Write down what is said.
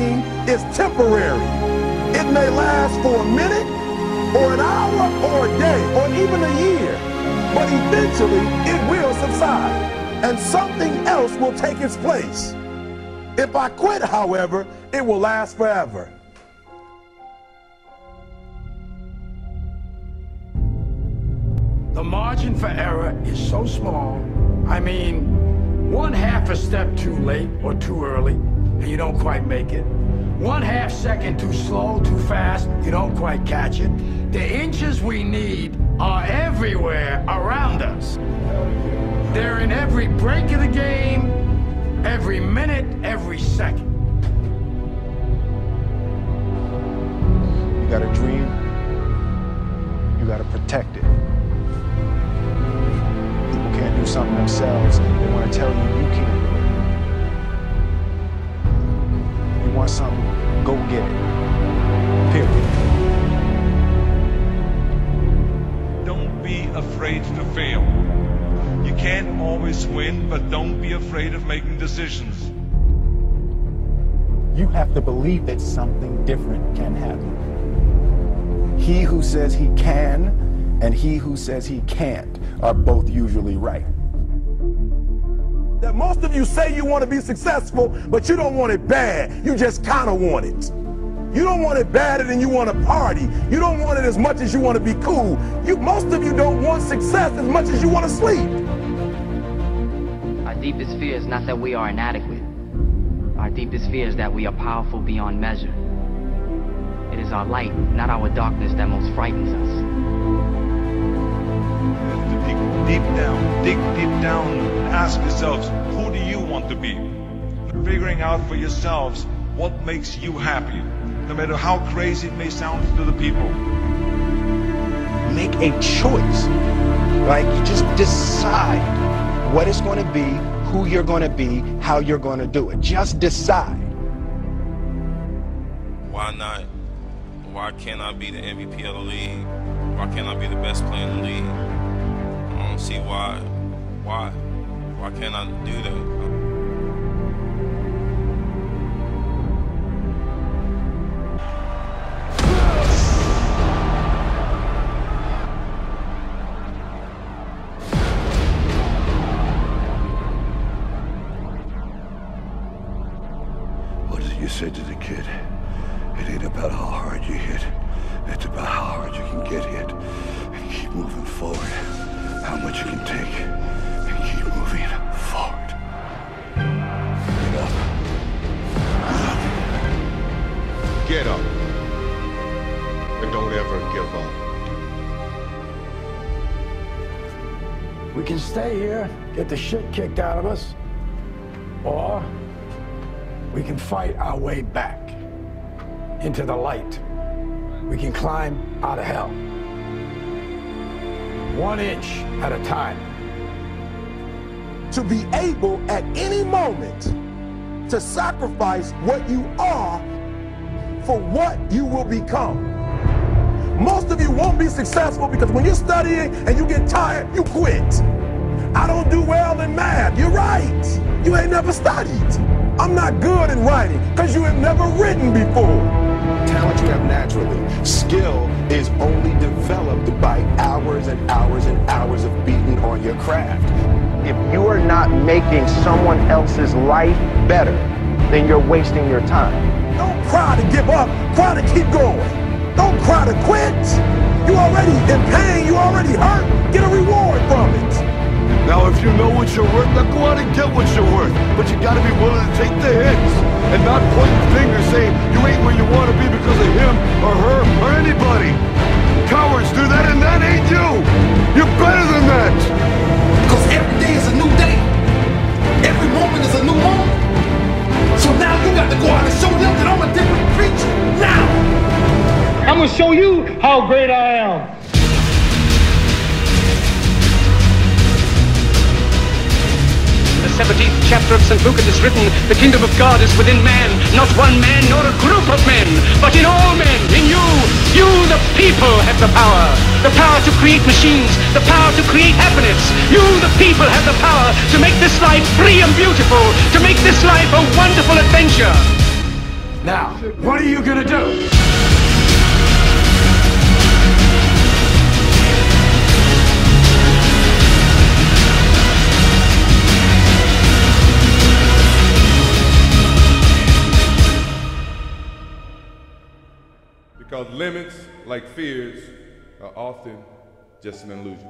Pain is temporary. It may last for a minute, or an hour, or a day, or even a year. But eventually, it will subside, and something else will take its place. If I quit, however, it will last forever. The margin for error is so small. I mean, one half a step too late or too early, and you don't quite make it. One half second too slow, too fast, you don't quite catch it. The inches we need are everywhere around us. They're in every break of the game, every minute, every second. You got a dream, you got to protect it. People can't do something themselves, they want to tell you you can't can't always win, but don't be afraid of making decisions. You have to believe that something different can happen. He who says he can and he who says he can't are both usually right. That most of you say you want to be successful, but you don't want it bad. You just kind of want it. You don't want it badder than you want to party. You don't want it as much as you want to be cool. You, most of you don't want success as much as you want to sleep. Our deepest fear is not that we are inadequate. Our deepest fear is that we are powerful beyond measure. It is our light, not our darkness, that most frightens us. Dig deep down, dig deep down, ask yourselves, who do you want to be? Figuring out for yourselves what makes you happy, no matter how crazy it may sound to the people. Make a choice. Like you just decide what it's going to be, who you're going to be, how you're going to do it. Just decide. Why not? Why can't I be the MVP of the league? Why can't I be the best player in the league? I don't see why. Why? Why can't I do that? You said to the kid? It ain't about how hard you hit. It's about how hard you can get hit and keep moving forward. How much you can take and keep moving forward. Get up. Get up. And don't ever give up. We can stay here, get the shit kicked out of us, or we can fight our way back into the light. We can climb out of hell. One inch at a time. To be able at any moment to sacrifice what you are for what you will become. Most of you won't be successful because when you're studying and you get tired, you quit. I don't do well in math. You're right. You ain't never studied. I'm not good in writing because you have never written before. Talent you have naturally. Skill is only developed by hours and hours and hours of beating on your craft. If you are not making someone else's life better, then you're wasting your time. Don't cry to give up. Cry to keep going. Don't cry to quit. You already in pain. You already hurt. Get a reward from it. Now, if you know what you're worth, now go out and get what you're worth. But you gotta be willing to take the hits and not point fingers saying you ain't where you wanna be because of him or her or anybody. Cowards do that and that ain't you. You're better than that. Because every day is a new day. Every moment is a new moment. So now you got to go out and show them that I'm a different creature now. I'm gonna show you how great I am. In the 17th chapter of St. Luke it is written, the kingdom of God is within man, not one man nor a group of men, but in all men, in you. You, the people, have the power. The power to create machines, the power to create happiness. You, the people, have the power to make this life free and beautiful, to make this life a wonderful adventure. Now, what are you gonna do? Because limits, like fears, are often just an illusion.